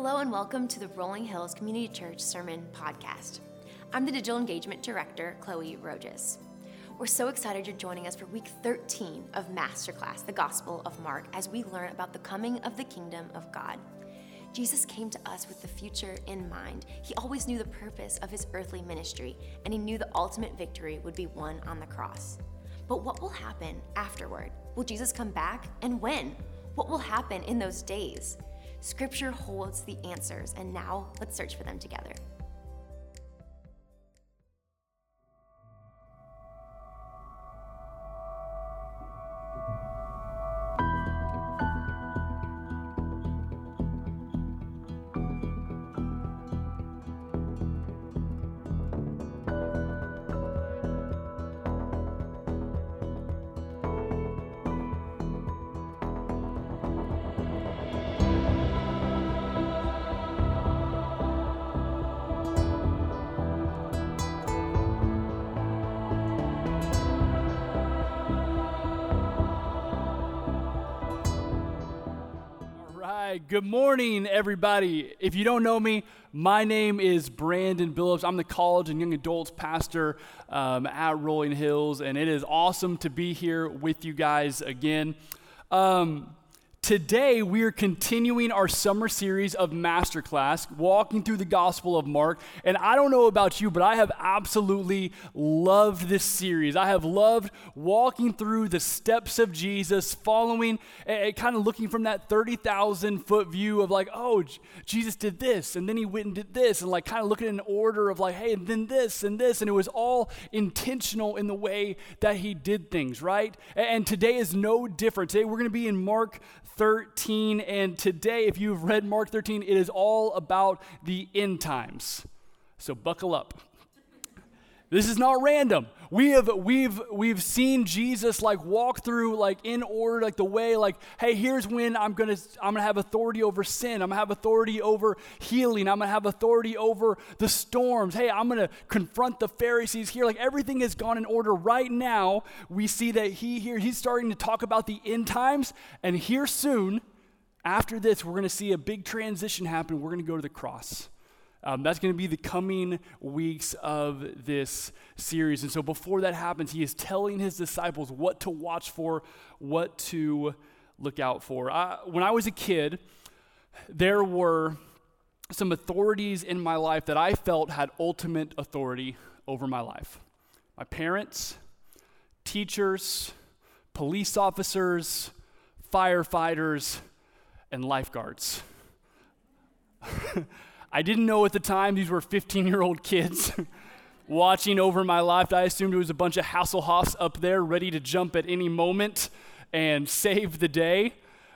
Hello and welcome to the Rolling Hills Community Church Sermon Podcast. I'm the Digital Engagement Director, Chloe Roges. We're so excited you're joining us for week 13 of Masterclass, the Gospel of Mark, as we learn about the coming of the kingdom of God. Jesus came to us with the future in mind. He always knew the purpose of his earthly ministry, and he knew the ultimate victory would be won on the cross. But what will happen afterward? Will Jesus come back? And when? What will happen in those days? Scripture holds the answers, and now let's search for them together. Good morning, everybody. If you don't know me, my name is Brandon Billups. I'm the college and young adults pastor um, at Rolling Hills, and it is awesome to be here with you guys again. Um, Today, we are continuing our summer series of Masterclass, walking through the Gospel of Mark. And I don't know about you, but I have absolutely loved this series. I have loved walking through the steps of Jesus, following and kind of looking from that 30,000 foot view of like, oh, Jesus did this, and then he went and did this, and like kind of looking in order of like, hey, and then this and this. And it was all intentional in the way that he did things, right? And today is no different. Today, we're going to be in Mark 13. And today, if you've read Mark 13, it is all about the end times. So buckle up. This is not random. We have we've we've seen Jesus like walk through like in order like the way like hey here's when I'm going to I'm going to have authority over sin. I'm going to have authority over healing. I'm going to have authority over the storms. Hey, I'm going to confront the Pharisees here. Like everything has gone in order right now. We see that he here he's starting to talk about the end times and here soon after this we're going to see a big transition happen. We're going to go to the cross. Um, that's going to be the coming weeks of this series. And so, before that happens, he is telling his disciples what to watch for, what to look out for. I, when I was a kid, there were some authorities in my life that I felt had ultimate authority over my life my parents, teachers, police officers, firefighters, and lifeguards. I didn't know at the time these were 15 year old kids watching over my life. I assumed it was a bunch of Hasselhoffs up there ready to jump at any moment and save the day.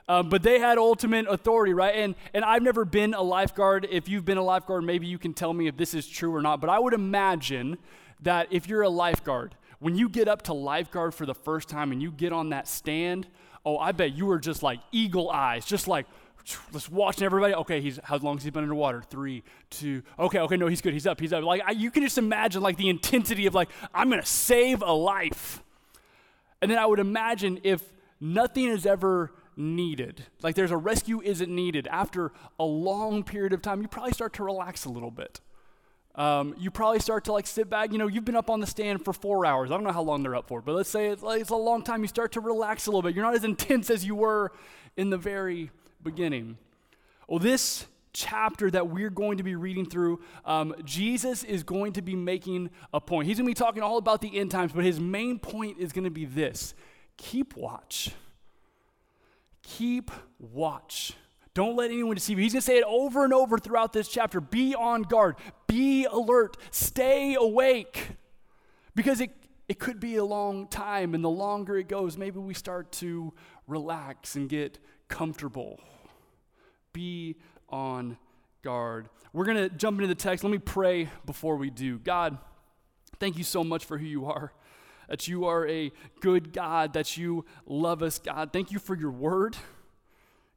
Um, but they had ultimate authority, right? And, and I've never been a lifeguard. If you've been a lifeguard, maybe you can tell me if this is true or not. But I would imagine that if you're a lifeguard, when you get up to lifeguard for the first time and you get on that stand, oh, I bet you were just like eagle eyes, just like, just watching everybody. Okay, he's how long has he been underwater? Three, two. Okay, okay, no, he's good. He's up. He's up. Like I, you can just imagine like the intensity of like I'm gonna save a life, and then I would imagine if nothing is ever needed, like there's a rescue isn't needed after a long period of time, you probably start to relax a little bit. Um, you probably start to like sit back. You know, you've been up on the stand for four hours. I don't know how long they're up for, but let's say it's, like, it's a long time. You start to relax a little bit. You're not as intense as you were in the very beginning. Well, this chapter that we're going to be reading through, um, Jesus is going to be making a point. He's going to be talking all about the end times, but his main point is going to be this keep watch. Keep watch. Don't let anyone deceive you. He's going to say it over and over throughout this chapter. Be on guard, be alert, stay awake. Because it, it could be a long time, and the longer it goes, maybe we start to relax and get comfortable. Be on guard. We're going to jump into the text. Let me pray before we do. God, thank you so much for who you are. That you are a good God, that you love us, God. Thank you for your word.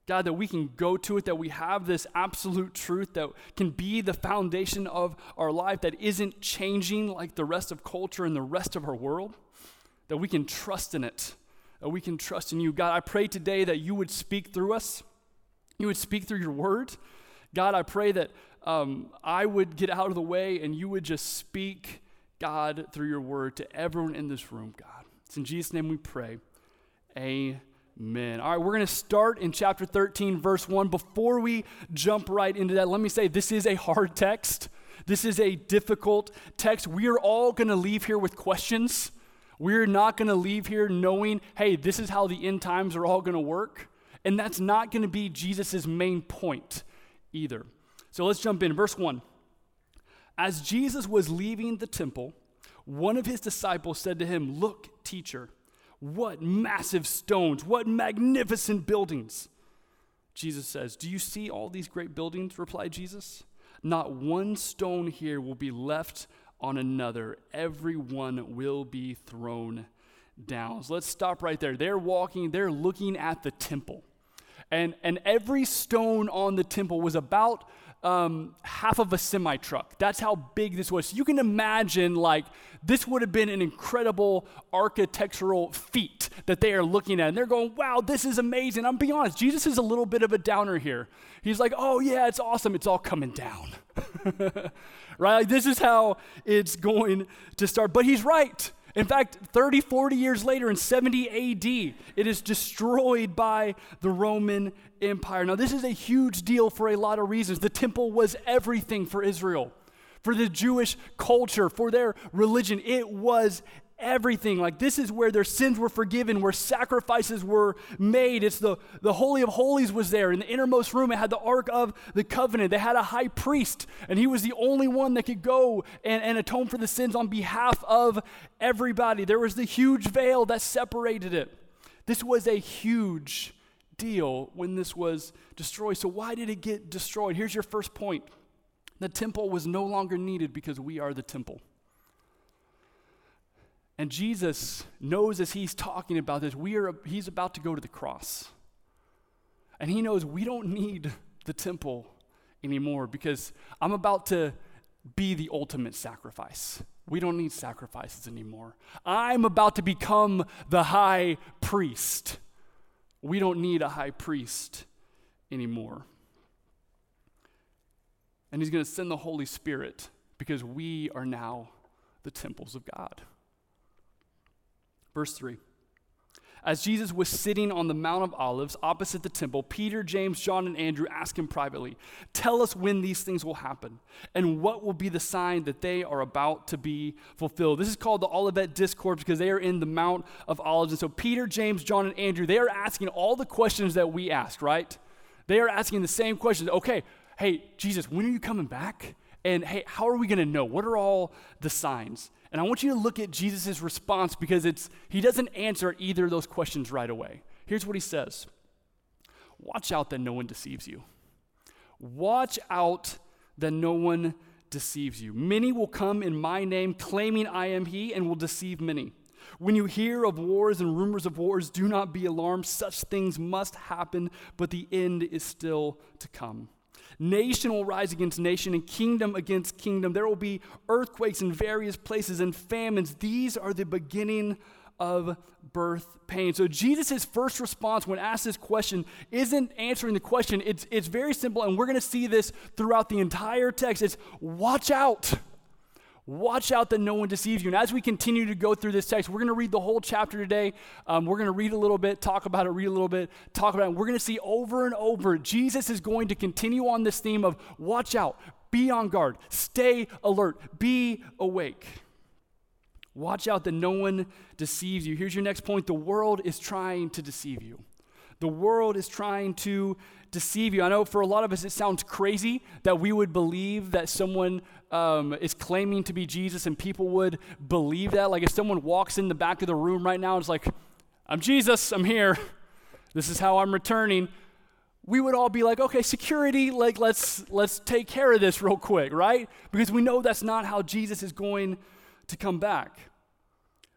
God, that we can go to it, that we have this absolute truth that can be the foundation of our life, that isn't changing like the rest of culture and the rest of our world, that we can trust in it, that we can trust in you. God, I pray today that you would speak through us, you would speak through your word. God, I pray that um, I would get out of the way and you would just speak, God, through your word to everyone in this room, God. It's in Jesus' name we pray. Amen. All right, we're going to start in chapter 13, verse 1. Before we jump right into that, let me say this is a hard text. This is a difficult text. We are all going to leave here with questions. We're not going to leave here knowing, hey, this is how the end times are all going to work. And that's not going to be Jesus' main point either. So let's jump in. Verse 1. As Jesus was leaving the temple, one of his disciples said to him, Look, teacher, what massive stones, what magnificent buildings. Jesus says, Do you see all these great buildings? replied Jesus. Not one stone here will be left on another, every one will be thrown down. So let's stop right there. They're walking, they're looking at the temple. And, and every stone on the temple was about um, half of a semi truck. That's how big this was. So you can imagine, like, this would have been an incredible architectural feat that they are looking at. And they're going, wow, this is amazing. I'm being honest, Jesus is a little bit of a downer here. He's like, oh, yeah, it's awesome. It's all coming down. right? Like, this is how it's going to start. But he's right. In fact, 30, 40 years later, in 70 AD, it is destroyed by the Roman Empire. Now, this is a huge deal for a lot of reasons. The temple was everything for Israel, for the Jewish culture, for their religion. It was everything. Like this is where their sins were forgiven, where sacrifices were made. It's the, the Holy of Holies was there. In the innermost room, it had the Ark of the Covenant. They had a high priest, and he was the only one that could go and, and atone for the sins on behalf of everybody. There was the huge veil that separated it. This was a huge deal when this was destroyed. So, why did it get destroyed? Here's your first point the temple was no longer needed because we are the temple. And Jesus knows as he's talking about this, we are, he's about to go to the cross. And he knows we don't need the temple anymore because I'm about to be the ultimate sacrifice. We don't need sacrifices anymore. I'm about to become the high priest. We don't need a high priest anymore. And he's going to send the Holy Spirit because we are now the temples of God. Verse 3. As Jesus was sitting on the Mount of Olives opposite the temple, Peter, James, John, and Andrew asked him privately, Tell us when these things will happen, and what will be the sign that they are about to be fulfilled. This is called the Olivet Discourse because they are in the Mount of Olives. And so, Peter, James, John, and Andrew, they are asking all the questions that we ask, right? They are asking the same questions. Okay, hey, Jesus, when are you coming back? And hey, how are we going to know? What are all the signs? And I want you to look at Jesus' response because it's, he doesn't answer either of those questions right away. Here's what he says Watch out that no one deceives you. Watch out that no one deceives you. Many will come in my name, claiming I am he, and will deceive many. When you hear of wars and rumors of wars, do not be alarmed. Such things must happen, but the end is still to come. Nation will rise against nation and kingdom against kingdom. There will be earthquakes in various places and famines. These are the beginning of birth pain. So Jesus' first response when asked this question isn't answering the question. It's, it's very simple, and we're going to see this throughout the entire text. It's watch out. Watch out that no one deceives you. And as we continue to go through this text, we're going to read the whole chapter today. Um, we're going to read a little bit, talk about it, read a little bit, talk about it. We're going to see over and over, Jesus is going to continue on this theme of watch out, be on guard, stay alert, be awake. Watch out that no one deceives you. Here's your next point the world is trying to deceive you. The world is trying to deceive you. I know for a lot of us it sounds crazy that we would believe that someone um, is claiming to be Jesus and people would believe that. Like if someone walks in the back of the room right now and is like, I'm Jesus, I'm here, this is how I'm returning. We would all be like, okay, security, like let's let's take care of this real quick, right? Because we know that's not how Jesus is going to come back.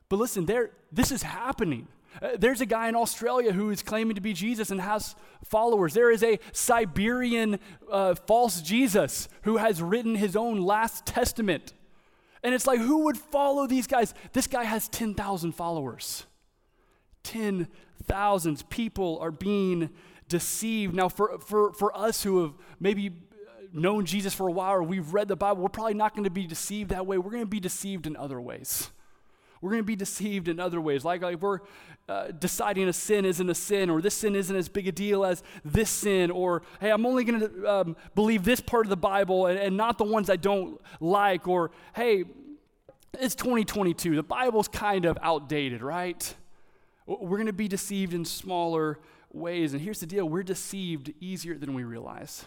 But listen, there this is happening. Uh, there's a guy in Australia who is claiming to be Jesus and has followers. There is a Siberian uh, false Jesus who has written his own last testament. And it's like, who would follow these guys? This guy has 10,000 followers. 10,000 people are being deceived. Now, for, for, for us who have maybe known Jesus for a while or we've read the Bible, we're probably not going to be deceived that way. We're going to be deceived in other ways. We're going to be deceived in other ways. Like, like we're uh, deciding a sin isn't a sin, or this sin isn't as big a deal as this sin, or hey, I'm only going to um, believe this part of the Bible and, and not the ones I don't like, or hey, it's 2022. The Bible's kind of outdated, right? We're going to be deceived in smaller ways. And here's the deal we're deceived easier than we realize.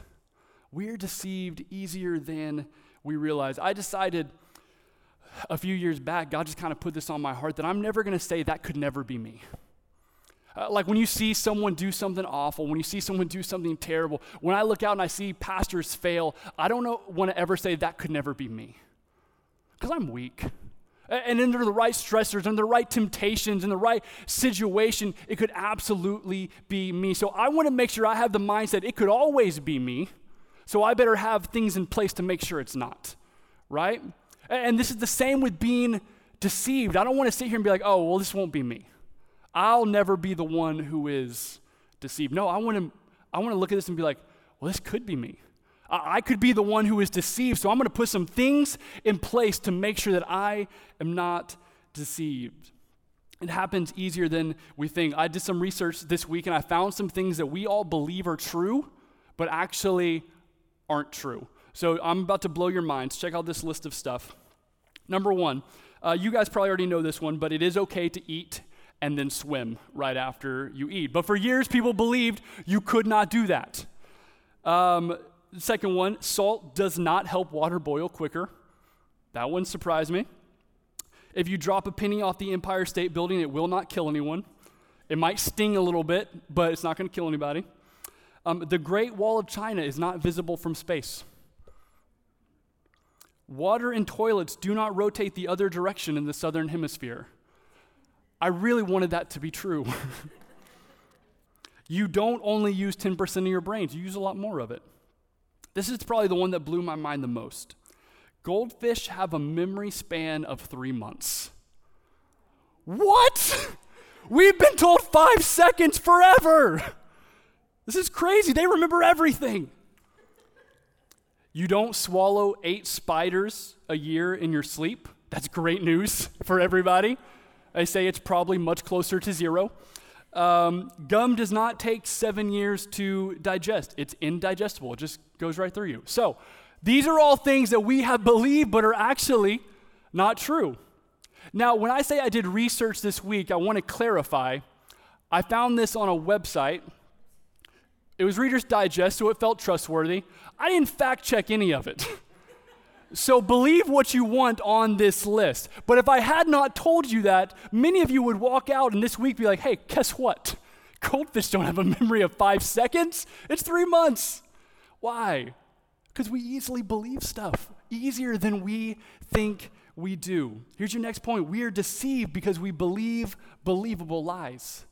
We're deceived easier than we realize. I decided a few years back, God just kind of put this on my heart that I'm never going to say that could never be me. Uh, like when you see someone do something awful, when you see someone do something terrible, when I look out and I see pastors fail, I don't want to ever say that could never be me. Because I'm weak. And under the right stressors, under the right temptations, in the right situation, it could absolutely be me. So I want to make sure I have the mindset it could always be me. So I better have things in place to make sure it's not, right? And this is the same with being deceived. I don't want to sit here and be like, oh, well, this won't be me. I'll never be the one who is deceived. No, I want to, I want to look at this and be like, well, this could be me. I could be the one who is deceived. So I'm going to put some things in place to make sure that I am not deceived. It happens easier than we think. I did some research this week and I found some things that we all believe are true, but actually aren't true. So I'm about to blow your minds. Check out this list of stuff. Number one, uh, you guys probably already know this one, but it is okay to eat and then swim right after you eat. But for years, people believed you could not do that. Um, second one, salt does not help water boil quicker. That one surprised me. If you drop a penny off the Empire State Building, it will not kill anyone. It might sting a little bit, but it's not going to kill anybody. Um, the Great Wall of China is not visible from space. Water and toilets do not rotate the other direction in the southern hemisphere. I really wanted that to be true. you don't only use 10% of your brains, you use a lot more of it. This is probably the one that blew my mind the most. Goldfish have a memory span of three months. What? We've been told five seconds forever. This is crazy. They remember everything. You don't swallow eight spiders a year in your sleep. That's great news for everybody. I say it's probably much closer to zero. Um, gum does not take seven years to digest, it's indigestible, it just goes right through you. So, these are all things that we have believed but are actually not true. Now, when I say I did research this week, I want to clarify. I found this on a website. It was Reader's Digest, so it felt trustworthy. I didn't fact check any of it. So believe what you want on this list. But if I had not told you that, many of you would walk out and this week be like, hey, guess what? Goldfish don't have a memory of five seconds, it's three months. Why? Because we easily believe stuff, easier than we think we do. Here's your next point we are deceived because we believe believable lies.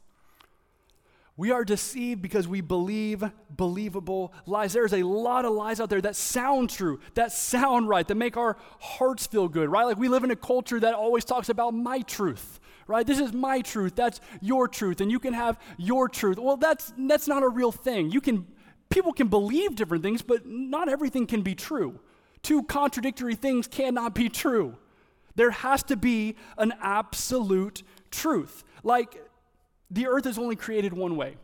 We are deceived because we believe believable lies. There's a lot of lies out there that sound true, that sound right, that make our hearts feel good, right? Like we live in a culture that always talks about my truth, right? This is my truth, that's your truth, and you can have your truth. Well, that's that's not a real thing. You can people can believe different things, but not everything can be true. Two contradictory things cannot be true. There has to be an absolute truth. Like the earth is only created one way.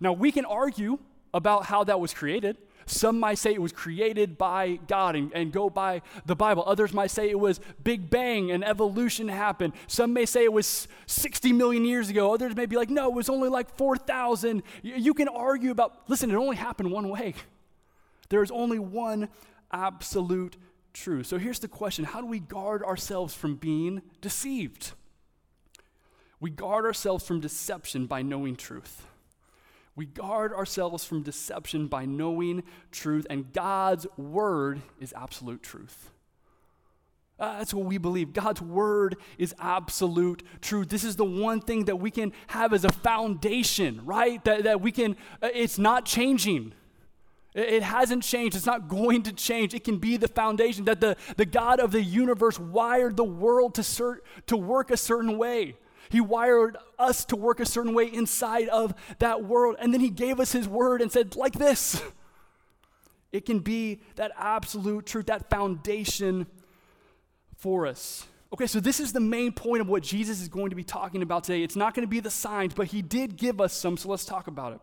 Now, we can argue about how that was created. Some might say it was created by God and, and, go by the Bible. Others might say it was Big Bang and evolution happened. Some may say it was 60 million years ago. Others may be like, no, it was only like 4,000. You, you can argue about, listen, it only happened one way. There is only one absolute truth. So here's the question How do we guard ourselves from being deceived? We guard ourselves from deception by knowing truth. We guard ourselves from deception by knowing truth, and God's word is absolute truth. That's what we believe. God's word is absolute truth. This is the one thing that we can have as a foundation, right? That, that we can, uh, it's not changing. It, it hasn't changed. It's not going to change. It can be the foundation that the, the God of the universe wired the world to, cert, to work a certain way. He wired us to work a certain way inside of that world. And then He gave us His word and said, like this. It can be that absolute truth, that foundation for us. Okay, so this is the main point of what Jesus is going to be talking about today. It's not going to be the signs, but he did give us some, so let's talk about it.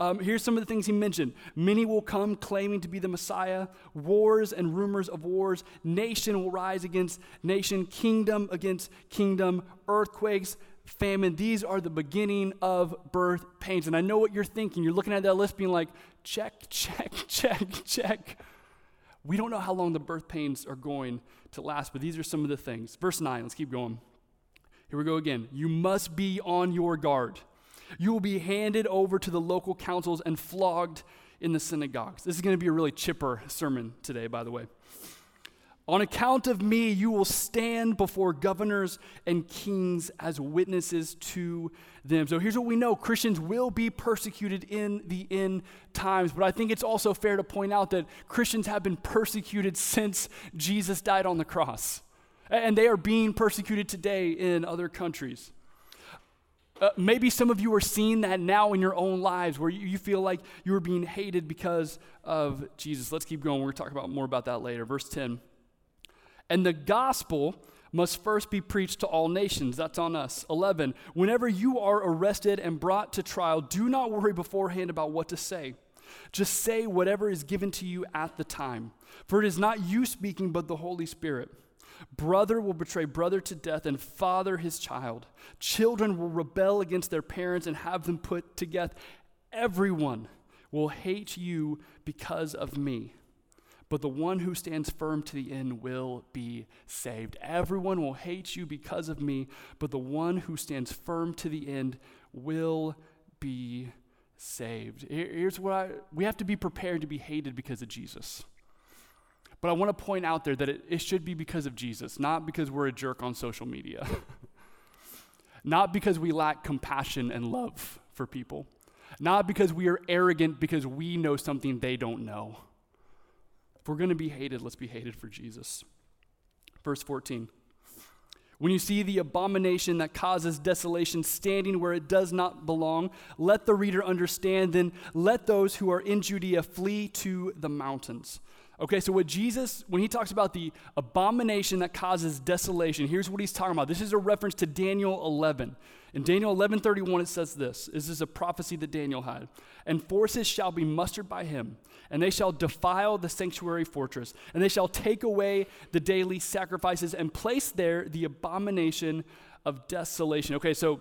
Um, here's some of the things he mentioned. Many will come claiming to be the Messiah. Wars and rumors of wars. Nation will rise against nation. Kingdom against kingdom. Earthquakes, famine. These are the beginning of birth pains. And I know what you're thinking. You're looking at that list being like, check, check, check, check. We don't know how long the birth pains are going to last, but these are some of the things. Verse 9, let's keep going. Here we go again. You must be on your guard. You will be handed over to the local councils and flogged in the synagogues. This is going to be a really chipper sermon today, by the way. On account of me, you will stand before governors and kings as witnesses to them. So here's what we know Christians will be persecuted in the end times. But I think it's also fair to point out that Christians have been persecuted since Jesus died on the cross. And they are being persecuted today in other countries. Uh, maybe some of you are seeing that now in your own lives where you, you feel like you are being hated because of Jesus. Let's keep going. We're going to talk about more about that later. Verse 10. And the gospel must first be preached to all nations. That's on us. 11. Whenever you are arrested and brought to trial, do not worry beforehand about what to say. Just say whatever is given to you at the time. For it is not you speaking, but the Holy Spirit. Brother will betray brother to death, and father his child. Children will rebel against their parents and have them put to death. Everyone will hate you because of me but the one who stands firm to the end will be saved. Everyone will hate you because of me, but the one who stands firm to the end will be saved. Here's what I, we have to be prepared to be hated because of Jesus. But I want to point out there that it, it should be because of Jesus, not because we're a jerk on social media, not because we lack compassion and love for people, not because we are arrogant because we know something they don't know if we're going to be hated, let's be hated for Jesus. Verse 14. When you see the abomination that causes desolation standing where it does not belong, let the reader understand, then let those who are in Judea flee to the mountains. Okay, so what Jesus, when he talks about the abomination that causes desolation, here's what he's talking about. This is a reference to Daniel 11. In Daniel 11:31 it says this. This is a prophecy that Daniel had. And forces shall be mustered by him, and they shall defile the sanctuary fortress, and they shall take away the daily sacrifices and place there the abomination of desolation. Okay, so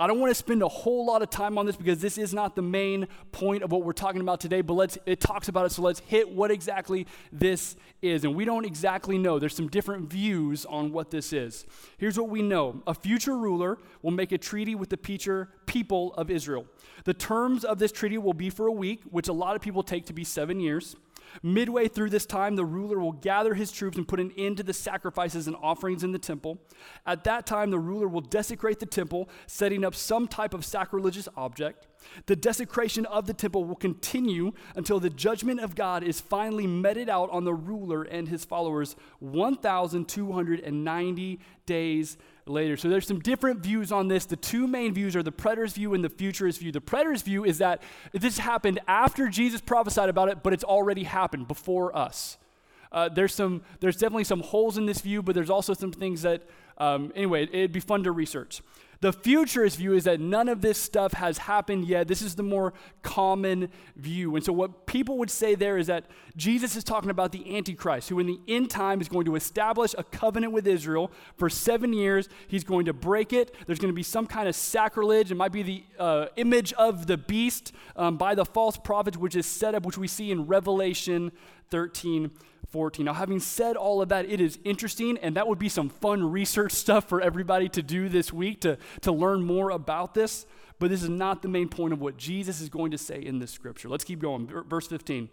I don't want to spend a whole lot of time on this because this is not the main point of what we're talking about today, but let's it talks about it, so let's hit what exactly this is. And we don't exactly know. There's some different views on what this is. Here's what we know. A future ruler will make a treaty with the future people of Israel. The terms of this treaty will be for a week, which a lot of people take to be 7 years. Midway through this time, the ruler will gather his troops and put an end to the sacrifices and offerings in the temple. At that time, the ruler will desecrate the temple, setting up some type of sacrilegious object. The desecration of the temple will continue until the judgment of God is finally meted out on the ruler and his followers 1,290 days later. So there's some different views on this. The two main views are the preterist view and the futurist view. The preterist view is that this happened after Jesus prophesied about it, but it's already happened before us. Uh, there's some, there's definitely some holes in this view, but there's also some things that, um, anyway, it'd be fun to research. The futurist view is that none of this stuff has happened yet. This is the more common view. And so, what people would say there is that Jesus is talking about the Antichrist, who in the end time is going to establish a covenant with Israel for seven years. He's going to break it. There's going to be some kind of sacrilege. It might be the uh, image of the beast um, by the false prophets, which is set up, which we see in Revelation 13 14. Now, having said all of that, it is interesting, and that would be some fun research stuff for everybody to do this week to, to learn more about this. But this is not the main point of what Jesus is going to say in this scripture. Let's keep going. Verse 15.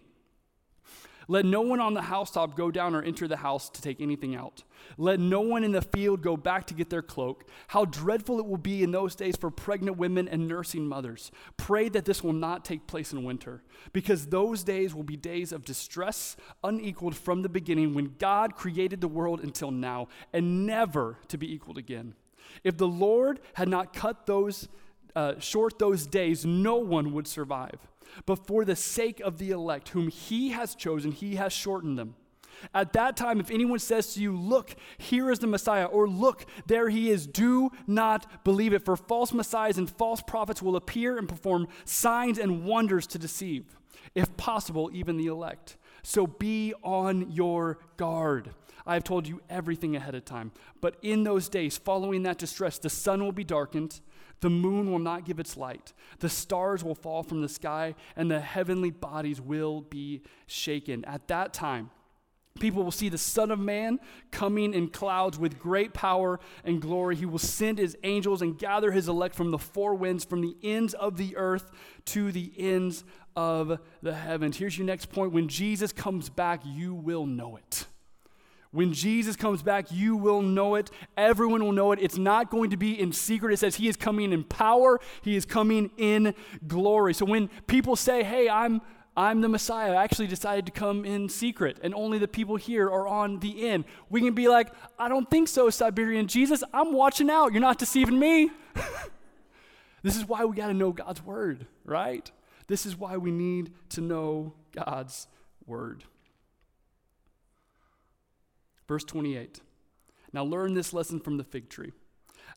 Let no one on the housetop go down or enter the house to take anything out. Let no one in the field go back to get their cloak. How dreadful it will be in those days for pregnant women and nursing mothers. Pray that this will not take place in winter, because those days will be days of distress, unequaled from the beginning when God created the world until now, and never to be equaled again. If the Lord had not cut those uh, short those days, no one would survive. But for the sake of the elect, whom he has chosen, he has shortened them. At that time, if anyone says to you, Look, here is the Messiah, or Look, there he is, do not believe it, for false messiahs and false prophets will appear and perform signs and wonders to deceive, if possible, even the elect. So be on your guard. I have told you everything ahead of time. But in those days, following that distress, the sun will be darkened, the moon will not give its light, the stars will fall from the sky, and the heavenly bodies will be shaken. At that time, People will see the Son of Man coming in clouds with great power and glory. He will send his angels and gather his elect from the four winds, from the ends of the earth to the ends of the heavens. Here's your next point. When Jesus comes back, you will know it. When Jesus comes back, you will know it. Everyone will know it. It's not going to be in secret. It says he is coming in power, he is coming in glory. So when people say, hey, I'm I'm the Messiah. I actually decided to come in secret, and only the people here are on the in. We can be like, I don't think so, Siberian Jesus. I'm watching out. You're not deceiving me. this is why we got to know God's word, right? This is why we need to know God's word. Verse 28. Now learn this lesson from the fig tree.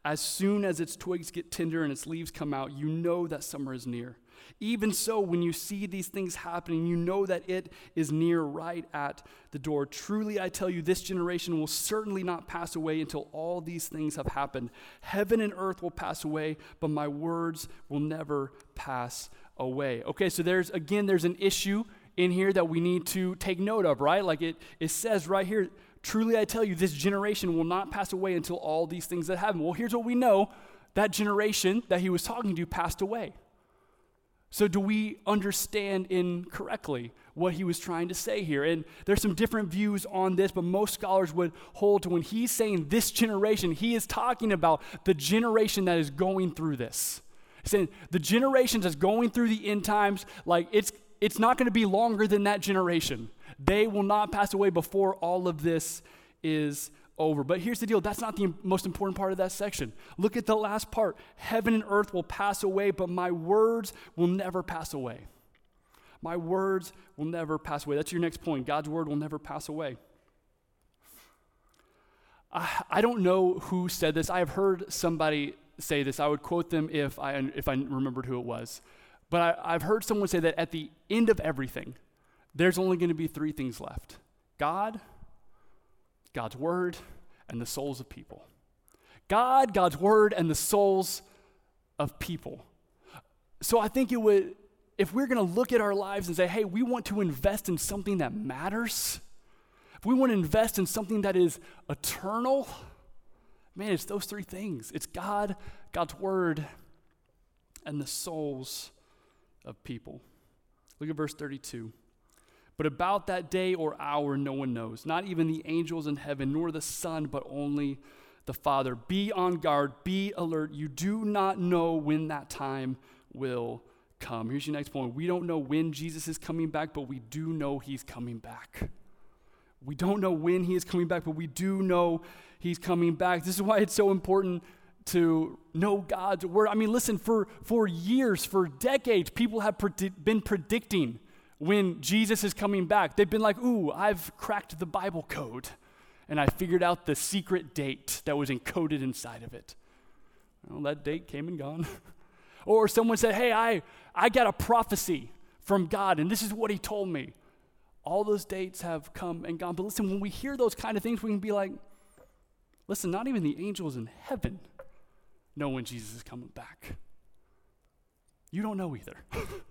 As soon as its twigs get tender and its leaves come out, you know that summer is near. Even so, when you see these things happening, you know that it is near right at the door. Truly, I tell you, this generation will certainly not pass away until all these things have happened. Heaven and earth will pass away, but my words will never pass away. Okay, so there's again, there's an issue in here that we need to take note of, right? Like it, it says right here, truly I tell you, this generation will not pass away until all these things that happen. Well, here's what we know that generation that he was talking to passed away. So, do we understand incorrectly what he was trying to say here? And there's some different views on this, but most scholars would hold to when he's saying this generation, he is talking about the generation that is going through this. He's saying the generation that's going through the end times, like it's it's not going to be longer than that generation. They will not pass away before all of this is over. But here's the deal that's not the most important part of that section. Look at the last part Heaven and earth will pass away, but my words will never pass away. My words will never pass away. That's your next point. God's word will never pass away. I, don't know who said this. I have heard somebody say this. I would quote them if I, if I remembered who it was. But I, I've heard someone say that at the end of everything, there's only going to be three things left God, God's word, and the souls of people. God, God's word, and the souls of people. So I think it would, if we're going to look at our lives and say, hey, we want to invest in something that matters, if we want to invest in something that is eternal, man, it's those three things it's God, God's word, and the souls of people. Look at verse 32. But about that day or hour, no one knows, not even the angels in heaven, nor the Son, but only the Father. Be on guard, be alert. You do not know when that time will come. Here's your next point. We don't know when Jesus is coming back, but we do know he's coming back. We don't know when he is coming back, but we do know he's coming back. This is why it's so important to know God's word. I mean, listen, for, for years, for decades, people have predi- been predicting when Jesus is coming back. They've been like, ooh, I've cracked the Bible code and I figured out the secret date that was encoded inside of it. Well, that date came and gone. or someone said, hey, I, I got a prophecy from God and this is what he told me. All those dates have come and gone. But listen, when we hear those kind of things, we can be like, listen, not even the angels in heaven know when Jesus is coming back. You don't know either.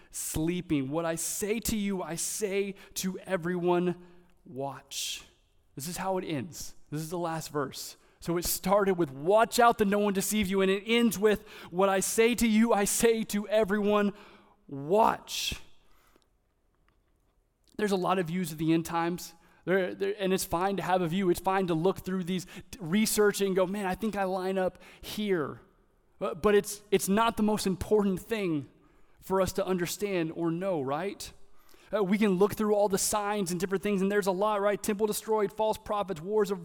sleeping. What I say to you, I say to everyone watch. This is how it ends. This is the last verse. So it started with, Watch out that no one deceives you, and it ends with, What I say to you, I say to everyone, watch. There's a lot of views of the end times. And it's fine to have a view. It's fine to look through these, research and go, man, I think I line up here. But, but it's, it's not the most important thing for us to understand or know, right? Uh, we can look through all the signs and different things, and there's a lot, right? Temple destroyed, false prophets, wars of,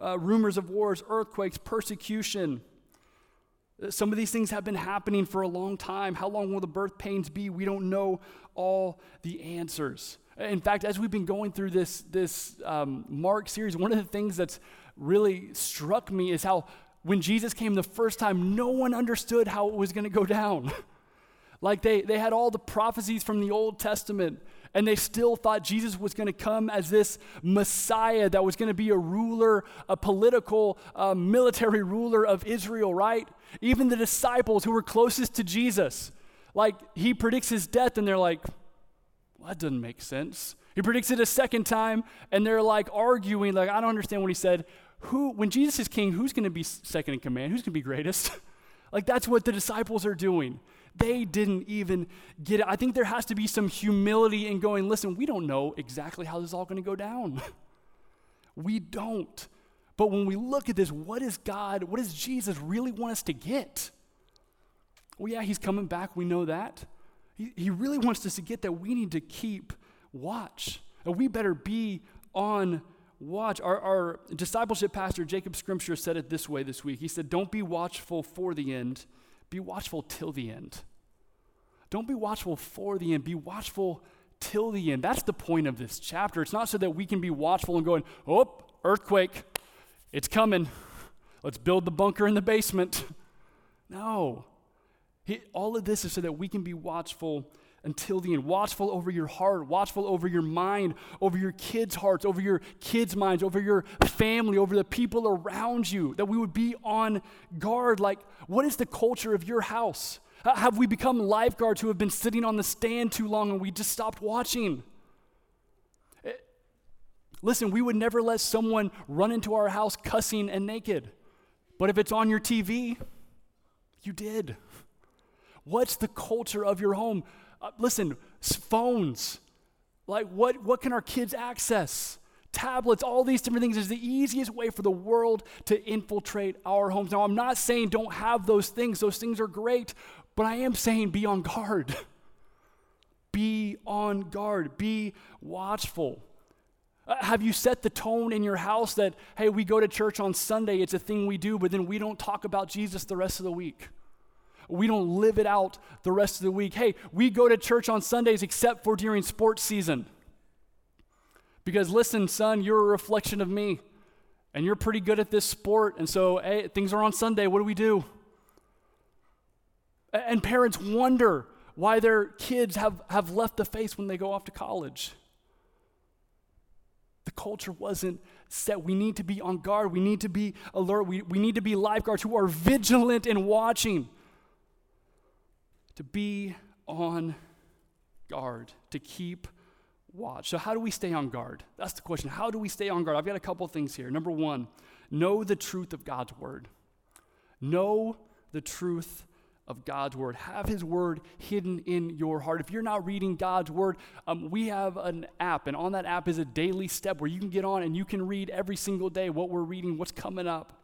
uh, rumors of wars, earthquakes, persecution. Uh, some of these things have been happening for a long time. How long will the birth pains be? We don't know all the answers. In fact, as we've been going through this, this um, Mark series, one of the things that's really struck me is how when Jesus came the first time, no one understood how it was going to go down. like they, they had all the prophecies from the Old Testament, and they still thought Jesus was going to come as this Messiah that was going to be a ruler, a political, uh, military ruler of Israel, right? Even the disciples who were closest to Jesus, like he predicts his death, and they're like, well, that doesn't make sense. He predicts it a second time, and they're like arguing, like, I don't understand what he said. Who, when Jesus is king, who's going to be second in command? Who's going to be greatest? like, that's what the disciples are doing. They didn't even get it. I think there has to be some humility in going, listen, we don't know exactly how this is all going to go down. we don't. But when we look at this, what is God, what does Jesus really want us to get? Well, yeah, he's coming back. We know that. He, he really wants us to get that we need to keep watch. And we better be on watch. Our, our discipleship pastor, Jacob Scrimshire, said it this way this week. He said, Don't be watchful for the end, be watchful till the end. Don't be watchful for the end, be watchful till the end. That's the point of this chapter. It's not so that we can be watchful and going, Oh, earthquake, it's coming. Let's build the bunker in the basement. No. All of this is so that we can be watchful until the end. Watchful over your heart, watchful over your mind, over your kids' hearts, over your kids' minds, over your family, over the people around you, that we would be on guard. Like, what is the culture of your house? Have we become lifeguards who have been sitting on the stand too long and we just stopped watching? Eh, listen, we would never let someone run into our house cussing and naked. But if it's on your TV, you did. What's the culture of your home? Uh, listen, phones. Like, what, what can our kids access? Tablets, all these different things is the easiest way for the world to infiltrate our homes. Now, I'm not saying don't have those things, those things are great, but I am saying be on guard. be on guard, be watchful. Uh, have you set the tone in your house that, hey, we go to church on Sunday, it's a thing we do, but then we don't talk about Jesus the rest of the week? We don't live it out the rest of the week. Hey, we go to church on Sundays except for during sports season. Because listen, son, you're a reflection of me. And you're pretty good at this sport. And so, hey, things are on Sunday. What do we do? And parents wonder why their kids have, have left the face when they go off to college. The culture wasn't set. We need to be on guard. We need to be alert. We, we need to be lifeguards who are vigilant and watching to be on guard, to keep watch. So, how do we stay on guard? That's the question. How do we stay on guard? I've got a couple things here. Number one, know the truth of God's word. Know the truth of God's word. Have His word hidden in your heart. If you're not reading God's word, um, we have an app, and on that app is a daily step where you can get on and you can read every single day what we're reading, what's coming up.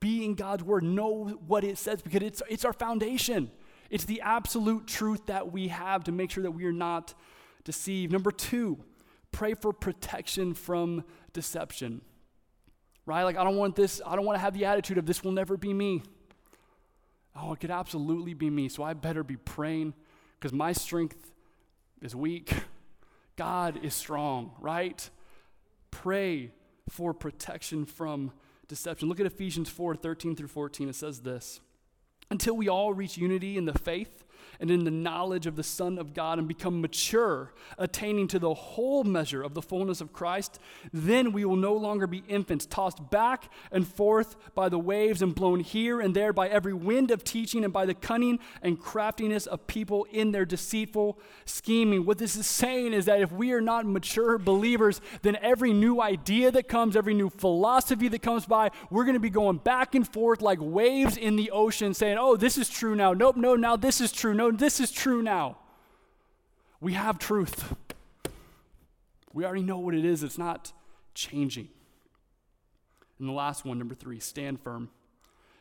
Be in God's word. Know what it says because it's, it's our foundation. It's the absolute truth that we have to make sure that we are not deceived. Number two, pray for protection from deception. Right? Like, I don't want this, I don't want to have the attitude of this will never be me. Oh, it could absolutely be me. So I better be praying because my strength is weak. God is strong, right? Pray for protection from deception. Look at Ephesians 4 13 through 14. It says this until we all reach unity in the faith and in the knowledge of the Son of God and become mature, attaining to the whole measure of the fullness of Christ, then we will no longer be infants, tossed back and forth by the waves and blown here and there by every wind of teaching and by the cunning and craftiness of people in their deceitful scheming. What this is saying is that if we are not mature believers, then every new idea that comes, every new philosophy that comes by, we're going to be going back and forth like waves in the ocean saying, oh, this is true now. Nope, no, now this is true. No, this is true now. We have truth. We already know what it is, it's not changing. And the last one, number three, stand firm.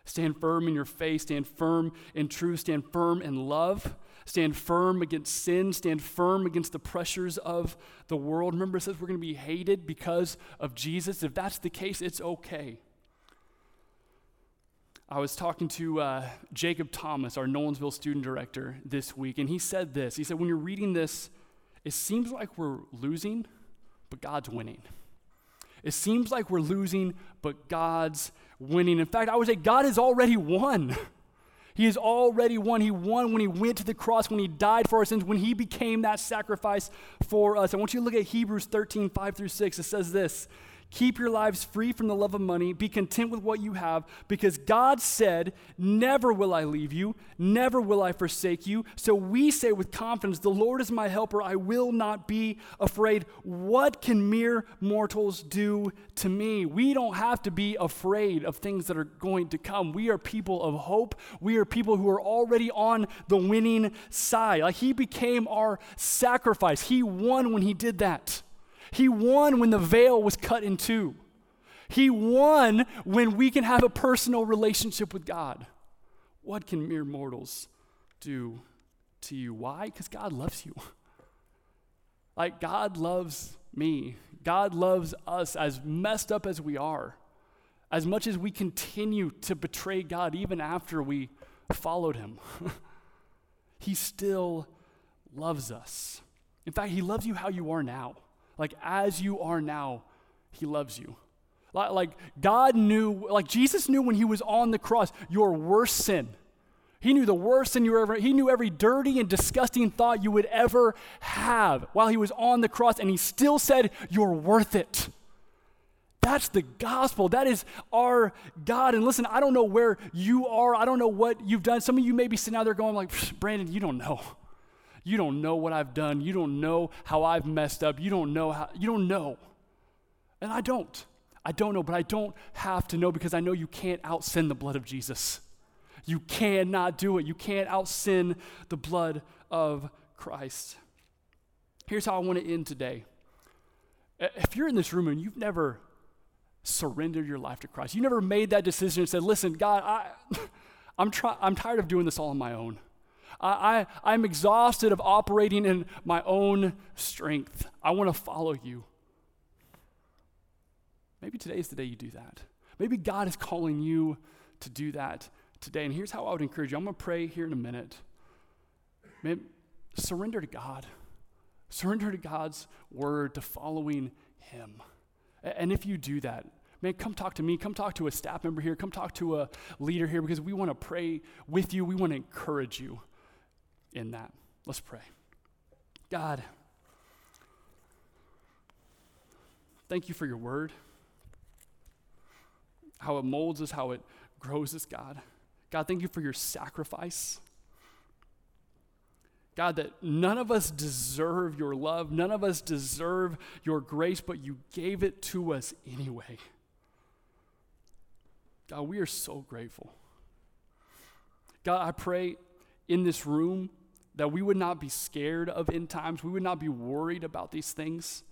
Stand firm in your faith, stand firm in truth, stand firm in love, stand firm against sin, stand firm against the pressures of the world. Remember, it says we're going to be hated because of Jesus. If that's the case, it's okay. I was talking to uh, Jacob Thomas, our Nolensville student director, this week, and he said this. He said, When you're reading this, it seems like we're losing, but God's winning. It seems like we're losing, but God's winning. In fact, I would say God has already won. He has already won. He won when he went to the cross, when he died for our sins, when he became that sacrifice for us. I want you to look at Hebrews 13, 5 through 6. It says this Keep your lives free from the love of money. Be content with what you have, because God said, Never will I leave you, never will I forsake you. So we say with confidence, The Lord is my helper. I will not be afraid. What can mere mortals do to me? We don't have to be afraid of things that are going to come. We are people of hope. We are people who are already on the winning side. Like He became our sacrifice, He won when He did that. He won when the veil was cut in two. He won when we can have a personal relationship with God. What can mere mortals do to you? Why? Because God loves you. Like, God loves me. God loves us as messed up as we are. As much as we continue to betray God even after we followed Him, He still loves us. In fact, He loves you how you are now. Like, as you are now, He loves you. Like, God knew, like Jesus knew when He was on the cross, your worst sin. He knew the worst sin you ever, He knew every dirty and disgusting thought you would ever have while He was on the cross, and He still said, You're worth it. That's the gospel. That is our God. And listen, I don't know where you are. I don't know what you've done. Some of you may be sitting out there going like, Brandon, you don't know. You don't know what I've done. You don't know how I've messed up. You don't know how, you don't know. And I don't. I don't know, but I don't have to know because I know you can't out sin the blood of Jesus. You cannot do it. You can't out sin the blood of Christ. Here's how I want to end today. If you're in this room and you've never surrendered your life to Christ, you never made that decision and said, Listen, God, I, I'm, try- I'm tired of doing this all on my own. I, I, I'm exhausted of operating in my own strength. I want to follow you. Maybe today is the day you do that. Maybe God is calling you to do that today. And here's how I would encourage you I'm going to pray here in a minute. Man, surrender to God. Surrender to God's word, to following Him. And if you do that, man, come talk to me. Come talk to a staff member here. Come talk to a leader here because we want to pray with you. We want to encourage you in that. Let's pray. God, thank you for your word, how it molds us, how it grows us, God. God, thank you for your sacrifice. God, that none of us deserve your love, none of us deserve your grace, but you gave it to us anyway. God, we are so grateful. God, I pray in this room that we would not be scared of end times, we would not be worried about these things,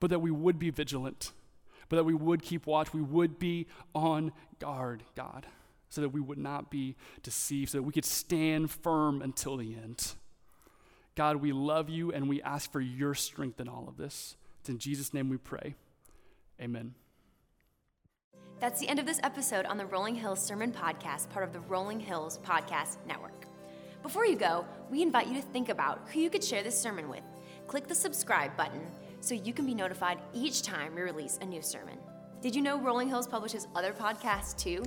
but that we would be vigilant, but that we would keep watch, we would be on guard, God, so that we would not be deceived, so that we could stand firm until the end. God, we love you and we ask for your strength in all of this. It's in Jesus' name we pray. Amen. That's the end of this episode on the Rolling Hills Sermon Podcast, part of the Rolling Hills Podcast Network. Before you go, we invite you to think about who you could share this sermon with. Click the subscribe button so you can be notified each time we release a new sermon. Did you know Rolling Hills publishes other podcasts too?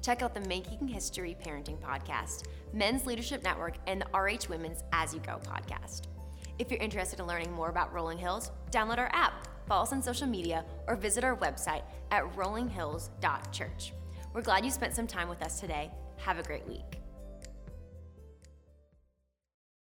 Check out the Making History Parenting Podcast, Men's Leadership Network, and the RH Women's As You Go podcast. If you're interested in learning more about Rolling Hills, download our app, follow us on social media, or visit our website at rollinghills.church. We're glad you spent some time with us today. Have a great week.